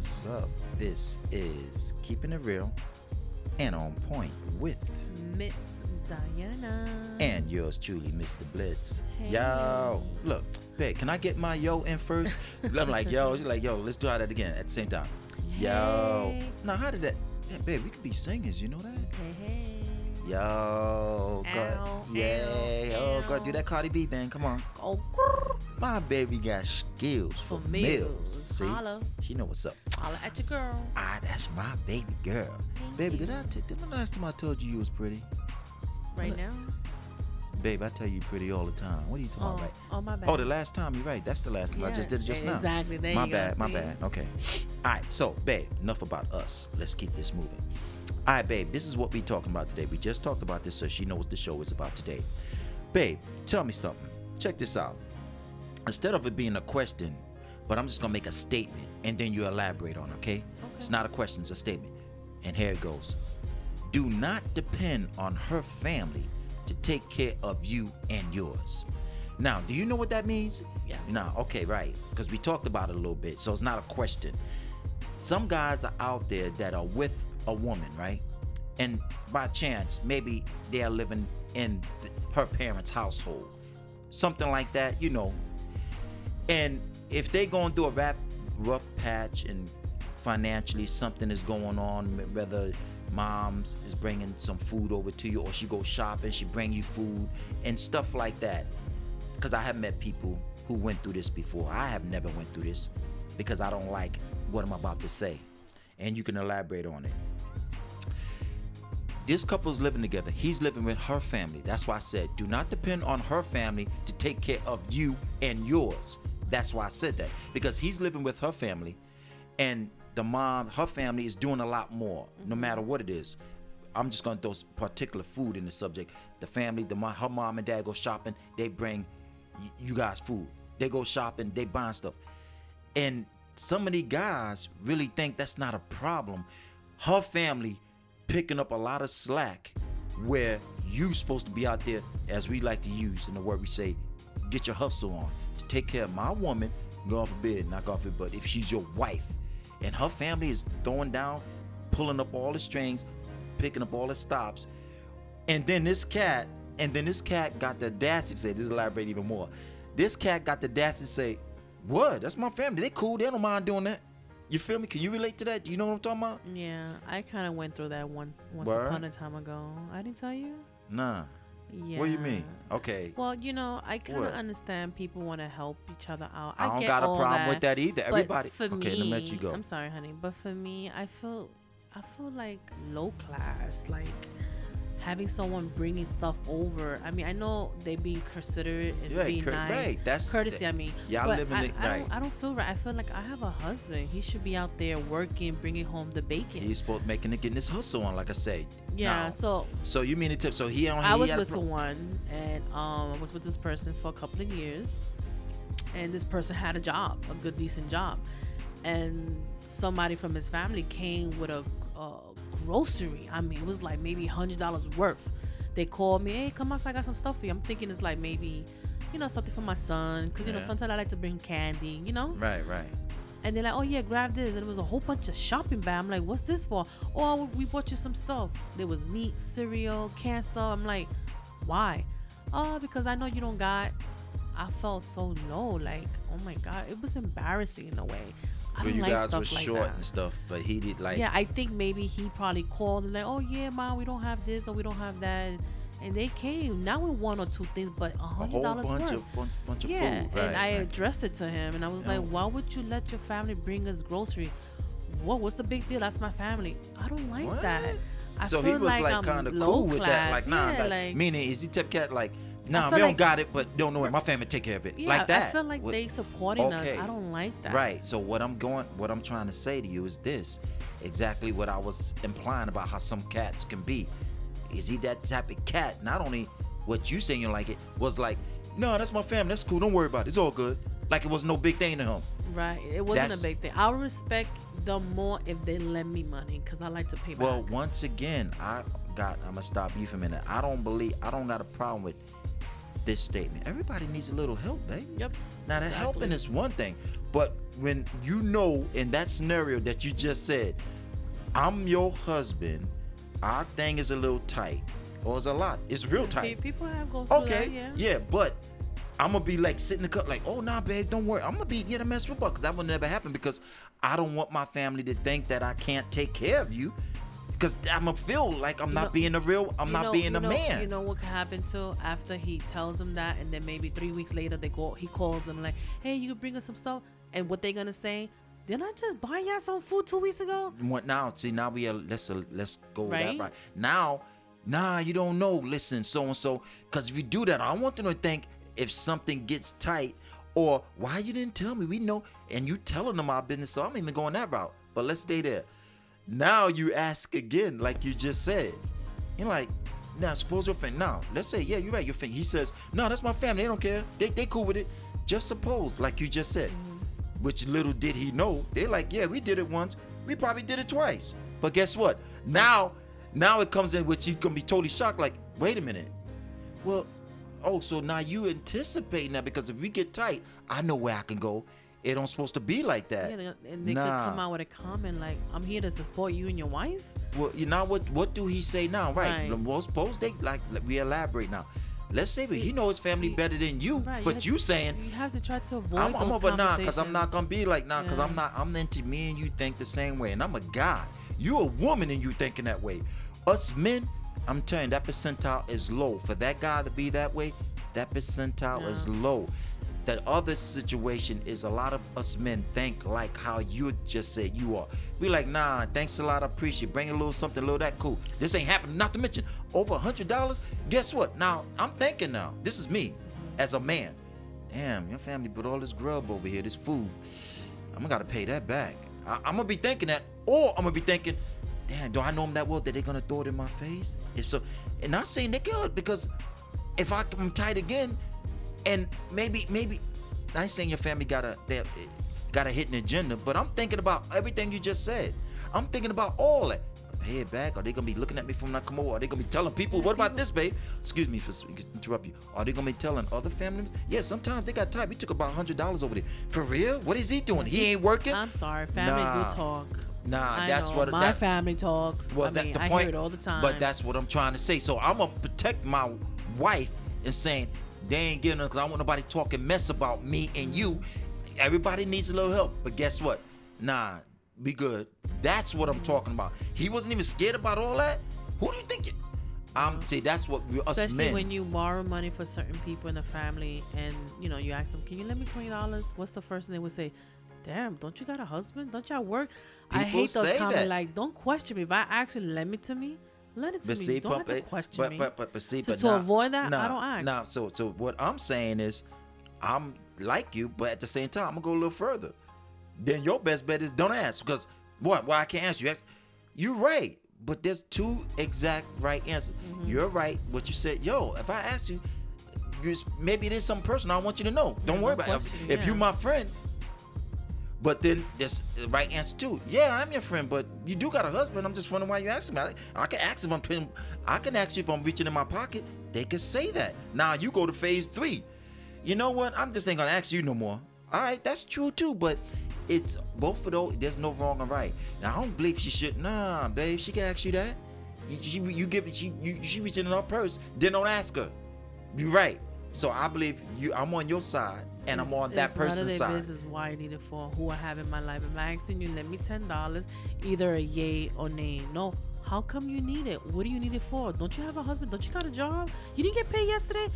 what's up? This is Keeping It Real and On Point with Miss Diana. and yours truly, Mr. Blitz. Hey. Yo, look, babe, can I get my yo in first? I'm like, yo, she's like, yo, let's do that again at the same time. Yo. Now, how did that? Yeah, babe, we could be singers, you know that? Hey, hey. Yo, go, Ow, yeah, ow, oh, go do that Cardi B thing. Come on. Oh, My baby got skills for, for meals. meals. See, Holla. she know what's up. Holla at your girl. Ah, that's my baby girl. Baby, did I t- did the last time I told you you was pretty? Right now? Babe, I tell you pretty all the time. What are you talking Oh, about? Oh, my bad. Oh, the last time you're right. That's the last time. I just did it just now. Exactly. There my you go, bad, my see? bad. Okay. All right, so babe, enough about us. Let's keep this moving. All right, babe, this is what we talking about today. We just talked about this so she knows the show is about today. Babe, tell me something. Check this out. Instead of it being a question, but I'm just gonna make a statement and then you elaborate on, it, okay? It's not a question, it's a statement. And here it goes. Do not depend on her family to take care of you and yours. Now, do you know what that means? Yeah. Now, okay, right. Because we talked about it a little bit, so it's not a question. Some guys are out there that are with a woman, right? And by chance, maybe they are living in th- her parents' household. Something like that, you know. And if they going through a rap, rough patch and financially something is going on, whether mom's is bringing some food over to you or she goes shopping, she bring you food and stuff like that. Because I have met people who went through this before. I have never went through this because I don't like what I'm about to say. And you can elaborate on it this couple's living together. He's living with her family. That's why I said, do not depend on her family to take care of you and yours. That's why I said that. Because he's living with her family and the mom, her family is doing a lot more, no mm-hmm. matter what it is. I'm just gonna throw particular food in the subject. The family, the mom, her mom and dad go shopping, they bring you guys food. They go shopping, they buying stuff. And some of these guys really think that's not a problem. Her family picking up a lot of slack where you supposed to be out there, as we like to use in the word we say, get your hustle on to take care of my woman, God forbid, not God forbid, but if she's your wife and her family is throwing down, pulling up all the strings, picking up all the stops, and then this cat, and then this cat got the audacity to say, this elaborate even more. This cat got the audacity to say, What? That's my family. They cool. They don't mind doing that. You feel me? Can you relate to that? Do you know what I'm talking about? Yeah, I kind of went through that one once Word? upon a time ago. I didn't tell you? Nah. Yeah. What do you mean? Okay. Well, you know, I kind of understand people want to help each other out. I, don't get got a problem with that either. Everybody. For okay, me let you go. I'm sorry, honey, but for me, I feel, I feel like low class, like having someone bringing stuff over. I mean, I know they being considerate and Right, being cur- nice, right, that's- courtesy. I mean, Y'all but living I, it- I right. don't, I don't feel right. I feel like I have a husband. He should be out there working, bringing home the bacon. He's supposed making it getting his hustle on, like I said. yeah. So so you mean to tip? So he on. I was with pro- someone, and um, I was with this person for a couple of years, and this person had a job, a good, decent job, and somebody from his family came with a, a grocery. I mean, it was like maybe hundred dollars worth. They called me, hey, come outside, I got some stuff for you. I'm thinking it's like maybe, you know, something for my son, because you know sometimes I like to bring candy, you know. Right, right. And they're like, oh yeah, grab this. And it was a whole bunch of shopping bag. I'm like, what's this for? Oh, we bought you some stuff. There was meat, cereal, canned stuff. I'm like, why? Oh, because I know you don't got. I felt so low. Like, oh my god, it was embarrassing in a way. But you like guys were like short that. and stuff, but he did like. yeah, I think maybe he probably called and like, oh yeah, mom, we don't have this or we don't have that. And they came not with one or two things, but a hundred dollars bunch worth. of bun- bunch of Yeah, food. Right, and I right. addressed it to him, and I was Yeah. like, "Why would you let your family bring us grocery? What? What's the big deal? That's my family. I don't like that. I so he was like, like, kind of cool with that. class. Like, nah, yeah, like, like, meaning is he type cat like, nah, we don't got it, but don't know it. My family take care of it. yeah, like that. I feel like What- they supporting okay. us. I don't like that. Right. So what I'm going, what I'm trying to say to you is this: exactly what I was implying about how some cats can be. Is he that type of cat? Not only what you saying you like it was like, no, that's my family. That's cool. Don't worry about it. It's all good. Like it was no big thing to him. Right. It wasn't That's- a big thing. I'll respect them more if they lend me money because I like to pay back. Well, once again, I got. I'm gonna stop you for a minute. I don't believe. I don't got a problem with this statement. Everybody needs a little help, babe. yep. Now, the helping is one thing, but when you know in that scenario that you just said, I'm your husband, our thing is a little tight, or it's a lot. It's real tight. People have go through Okay, that, yeah. but I'm gonna be like sitting in the cup, like, oh nah, babe, don't worry. I'm gonna be get a mess with because that will never happen because I don't want my family to think that I can't take care of you. Because I'm gonna feel like I'm You not know- being a real, I'm not know- being a know- man. You know what can happen too after he tells them that, and then maybe three weeks later they go, he calls them like, "Hey, you can bring us some stuff," and what they gonna say? Didn't I just buy y'all some food two weeks ago? what now? See, now we are let's uh, let's go with that Right? right now. Nah, you don't know. Listen, so and so. Because if you do that, I want them to think if something gets tight, or why you didn't tell me. We know, and you telling them our business. So I'm even going that route. But let's stay there. Now you ask again, like you just said. You're like, now suppose your friend. Now let's say, yeah, you're right. Your friend. He says, no, that's my family. They don't care. They they cool with it. Just suppose, like you just said. Mm-hmm. Which little did he know, they're like, yeah, we did it once. We probably did it twice. But guess what? Now, now it comes in which you can be totally shocked. Like, wait a minute. Well, oh, so now you anticipating that because if we get tight, I know where I can go. It don't supposed to be like that. Yeah, and they Nah. could come out with a comment like, "I'm here to support you and your wife." Well, you know what? What do he say now? Right. Right. Well, suppose they like we elaborate now. Let's say he know his family You- better than you, Right, but have- you saying you have to try to avoid I'm, I'm over nah, cause I'm not gonna be like nah, cause I'm not. I'm into me and you think the same way, and I'm a guy. You a woman and you thinking that way. Us men, I'm telling you, that percentile is low. For that guy to be that way, that percentile is low. That other situation is a lot of us men think like how you just said you are. We like, nah, thanks a lot, I appreciate. Bring a little something, a little that cool. This ain't happening. Not to mention, over a hundred dollars. Guess what? Now I'm thinking now. This is me, as a man. Damn, your family put all this grub over here, this food. I'm gonna gotta pay that back. I, I'm gonna be thinking that, or I'm gonna be thinking, damn, do I know them that well that they're gonna throw it in my face? If so, and not saying they could because if I come tight again, and maybe maybe I ain't saying your family got a they got a hidden agenda, but I'm thinking about everything you just said. I'm thinking about all that. Pay it back? Are they gonna be looking at me from not come over? Are they gonna be telling people? What about this, babe? Excuse me for interrupt you. Are they gonna be telling other families? Yeah, sometimes they got tight. We took about hundred dollars over there. For real? What is he doing? He ain't working. I'm sorry, family Nah. do talk. Nah, I that's know, what my that, family talks. well, I that, mean, the I point, hear it all the time. But that's what I'm trying to say. So I'm gonna protect my wife and saying they ain't getting because I want nobody talking mess about me and you. Everybody needs a little help, but guess what? Nah, be good. That's what I'm talking about. He wasn't even scared about all that. Who do you think? I'm see. That's what we us Especially men. when you borrow money for certain people in the family, and you know you ask them, "Can you lend me twenty dollars?" What's the first thing they would say? Damn, don't you got a husband? Don't y'all work? I hate those comments. that. Like, don't question me. If I actually lend it to me, lend it to But me. see, don't have to question but, me. but, but, but see, So but to nah, avoid that, I don't ask. Nah, so, so what I'm saying is, I'm like you, but at the same time, I'm gonna go a little further. Then your best bet is don't ask because what? Why I can't ask you? You're right, but there's two exact right answers. Mm-hmm. You're right. What you said, yo. If I ask you, maybe it is some person I want you to know. Don't Yeah, worry no about it. If yeah. you're my friend. But then there's the right answer too. Yeah, I'm your friend, but you do got a husband. I'm just wondering why you asking me. I, I can ask if I'm I can ask you if I'm reaching in my pocket. They can say that. Now you go to phase three. You know what? I'm just ain't gonna ask you no more. All right, that's true too. But it's both of those. There's no wrong or right. Now I don't believe she should. Nah, babe, she can ask you that. You, she, you give it. She you, she reaching in her purse. Then don't ask her. You right. So I believe you. I'm on your side, and I'm on that it's person's side. business why I need it for, who I have in my life. If I asking you, lend me ten dollars, either a yay or nay. No, how come you need it? What do you need it for? Don't you have a husband? Don't you got a job? You didn't get paid yesterday.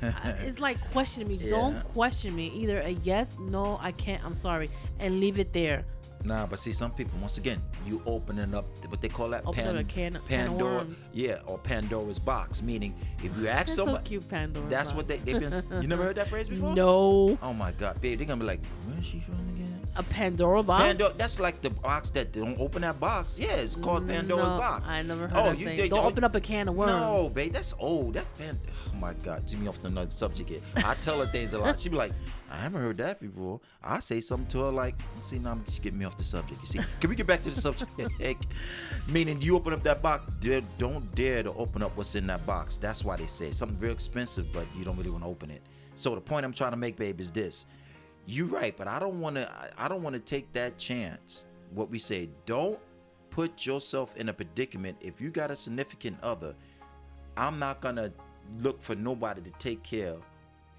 It's like questioning me. Yeah. Don't question me. Either a yes, no, I can't. I'm sorry, and leave it there. Nah, but see, some people, once again, you opening up what they call that Open a can- can Pandora, worms. yeah, or Pandora's box. Meaning, if you ask That's so cute, Pandora. that's what they they've been. You never heard that phrase before? No, Oh my God, babe, they're gonna be like, where's she from again? A Pandora box. Pandora. That's like the box that don't open that box. Yeah, it's called mm, Pandora's No, box. I never heard Oh, that you saying. did- Don't oh, open up a can of worms. No, babe, that's old. That's Pan. Oh my God, me off the another subject here. I tell her things a lot. She be like, I haven't heard that before. I say something to her like, see, now I'm just getting me off the subject. You see, can we get back to the subject? Meaning, you open up that box, don't dare to open up what's in that box. That's why they say something real expensive, but you don't really want to open it. So the point I'm trying to make, babe, is this: you're right, but I don't want to. I don't want to take that chance. What we say, don't put yourself in a predicament. If you got a significant other, I'm not gonna look for nobody to take care.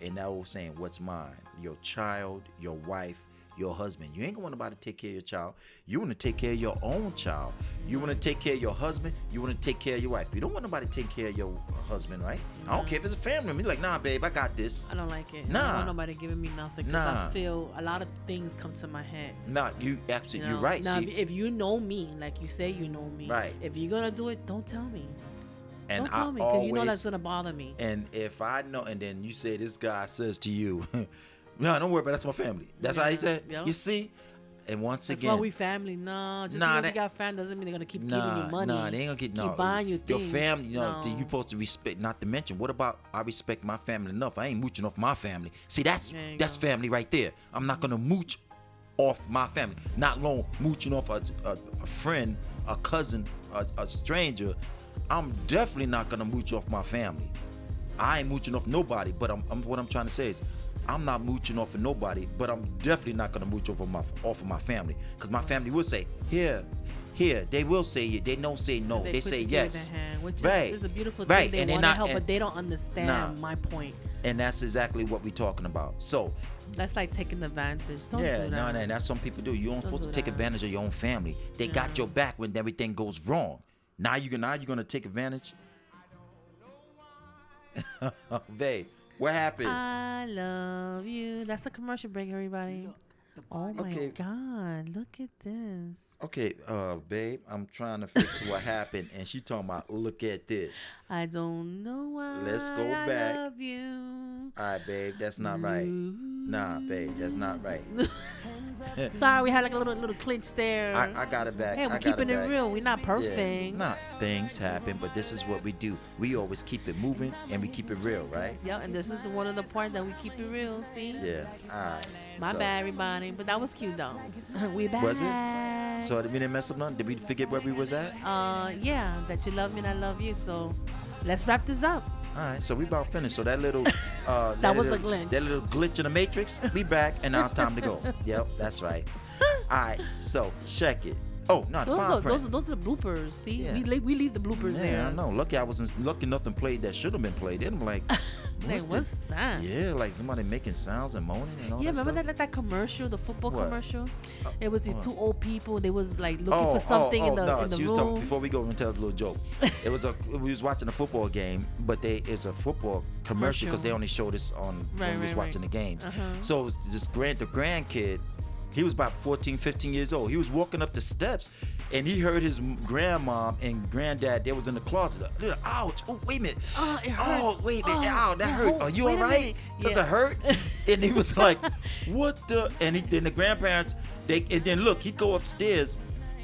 And that old saying, "What's mine? Your child, your wife, your husband. You ain't gonna want nobody to take care of your child. You want to take care of your own child. You want to take care of your husband. You want to take care of your wife. You don't want nobody to take care of your husband, right? I don't care if it's a family. Be like, nah, babe, I got this. I don't like it. I Nah. don't want nobody giving me nothing Nah. I feel a lot of things come to my head. Nah, you You absolutely, know? you're right. Now, See, if, if you know me, like you say you know me, Right. If you're gonna do it, don't tell me. and don't tell I me because you know that's gonna bother me. and if I know, and then you say this guy says to you, no, don't worry about it, that's my family. That's how he said. yep. You see, and once That's again, why we family. No, just Nah, because we that- got family doesn't mean they're gonna keep Nah, giving you money. nah, they ain't gonna get keep no. buying you Your things. family, you know, No. you supposed to respect. Not to mention, what about I respect my family enough? I ain't mooching off my family. See, that's that's go. family right there. I'm not gonna mooch off my family. Not long mooching off a, a, a friend, a cousin, a, a stranger. I'm definitely not gonna mooch off my family. I ain't mooching off nobody, but I'm, I'm what I'm trying to say is I'm not mooching off of nobody, but I'm definitely not gonna mooch off of my off of my family. Cause my family will say, here, here. They will say it. They don't say no. They, put say yes. hand, which Right. is, is a beautiful Right, thing. They and they want to help, and- but they don't understand Nah. my point. And that's exactly what we're talking about. So That's like taking advantage. Don't yeah, do no, that. no, that's some people do. You aren't supposed to take that. advantage of your own family. They got your back when everything goes wrong. Now you're gonna, now you're gonna take advantage. Babe, what happened? I love you. That's a commercial break, everybody. Oh my Okay. God! Look at this. Okay, uh, babe, I'm trying to fix what happened, and she talking about look at this. I don't know why. Let's go I back. love you. All right, babe, that's not right. Nah, babe, that's not right. Sorry, we had like a little little clinch there. I, I got it back. hey, we're keeping it back. real. We're not perfect. Yeah. Nah, things happen, but this is what we do. We always keep it moving and we keep it real, right? Yeah, and this is the one of the part that we keep it real. See? Yeah. All right. My so, bad, everybody. But that was cute though. we back. Was it? So did we didn't mess up nothing? Did we forget where we was at? Uh, yeah, that you love me and I love you. So, let's wrap this up. All right, so we about finished. So that little, uh, That was a little, glitch. That little glitch in the matrix. We back, and now it's time to go. Yep, that's right. All right, so check it. Oh no, Those, are, those, are, those are the bloopers. See, Yeah. we leave, we leave the bloopers in. yeah, there. I know. Lucky I wasn't lucky nothing played that should have been played. Then I'm like, Like, what the- what's that? Yeah, like somebody making sounds and moaning and all Yeah, that remember stuff. that, that that commercial, the football What? commercial? It was these what? two old people. They was like looking oh, for something oh, in the oh, no, in the she was talking before we go and tell us a little joke. it was a we was watching a football game, but they it's a football commercial because they only showed this on Right, when we was right, right. watching the games. Uh-huh. So it was this grand the grandkid, he was about 14, 15 years old. He was walking up the steps, and he heard his grandmom and granddad. They was in the closet. They're, Ouch! Oh, wait a minute! Oh, it Oh, wait a minute! Oh, Ow, that oh, hurt. oh, Are you all right? Does Yeah. it hurt? and he was like, "What the?" And he, then the grandparents, they and then look, he go upstairs,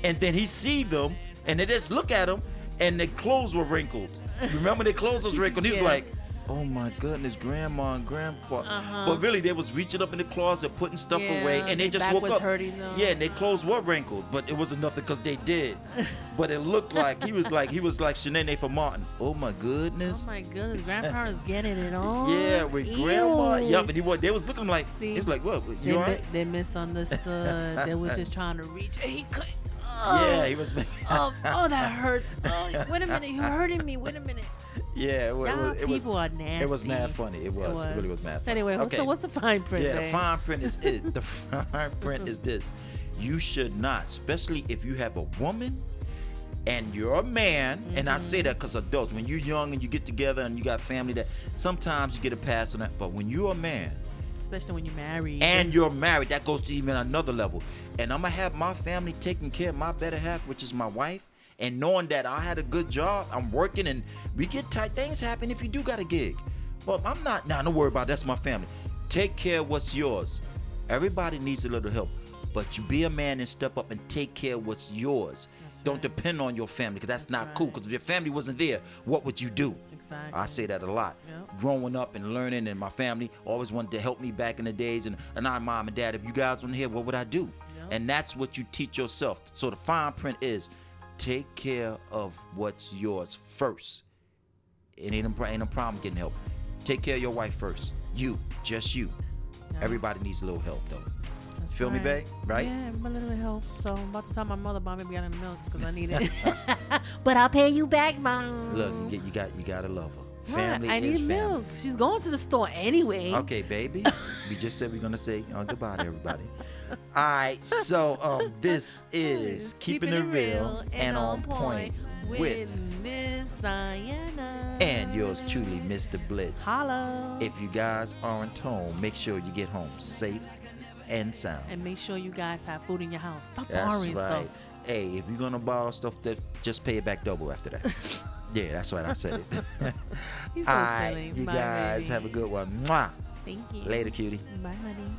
and then he see them, and they just look at him, and their clothes were wrinkled. Remember, their clothes was wrinkled. He was Yeah. like, "Oh my goodness, grandma and grandpa." Uh-huh. But really, they was reaching up in the closet, putting stuff away, and they just woke was up. hurting them. Yeah, and their clothes were wrinkled, but it wasn't nothing because they did. but it looked like he was like he was like Shanae for Martin. Oh my goodness. Oh my goodness, grandparents getting it on. Yeah, with grandma. Ew. Yep, and he was. They was looking like. See? It's like what? You mi- alright? they misunderstood. they were just trying to reach. And he couldn't. Yeah, Oh, he was. oh, oh, that hurts. Oh, wait a minute, you're hurting me. Wait a minute. Yeah, it, wa- Y'all was. It was. people are nasty. It was mad funny. It was. It, was. really was mad funny. Anyway, okay. so what's the fine print? Yeah, the fine print is it. The fine print is this. You should not, especially if you have a woman and you're a man, and I Mm-hmm. say that because adults, when you're young and you get together and you got family, that sometimes you get a pass on that. But when you're a man Especially when you're married. and you're married, that goes to even another level. And I'm gonna have my family taking care of my better half, which is my wife. And knowing that I had a good job, I'm working, and we get tight. Things happen if you do got a gig. But I'm not. Now, don't worry about. It. That's my family. Take care of what's yours. Everybody needs a little help, but you be a man and step up and take care of what's yours. That's don't right. depend on your family, because that's, That's not cool. Because if your family wasn't there, what would you do? exactly. I say that a lot. Yep. Growing up and learning, and my family always wanted to help me back in the days. And, and I, mom and dad, if you guys weren't here, what would I do? Yep. And that's what you teach yourself. So the fine print is take care of what's yours first. It ain't a, ain't a problem getting help. Take care of your wife first. You, just you. Yeah. Everybody needs a little help though. That's Feel me, right. babe? Right? Yeah, a little help. So I'm about to tell my mother buy me a gallon of milk because I need it. but I'll pay you back, mom. Look, you, get, you got you gotta love her. Family I is need family. milk. She's going to the store anyway. Okay, baby. we just said we're gonna say uh, goodbye to everybody. All right, so um, this is keeping, it real and on point with Miss Diana. and yours truly, Mr. Blitz. Holla. If you guys aren't home, make sure you get home safe and sound. and make sure you guys have food in your house. Stop That's borrowing right. stuff. Hey, if you're gonna borrow stuff, that just pay it back double after that. yeah, that's right. I said it. He's so All right, you Bye, guys baby. have a good one. Mwah. Thank you. Later, cutie. Bye, honey.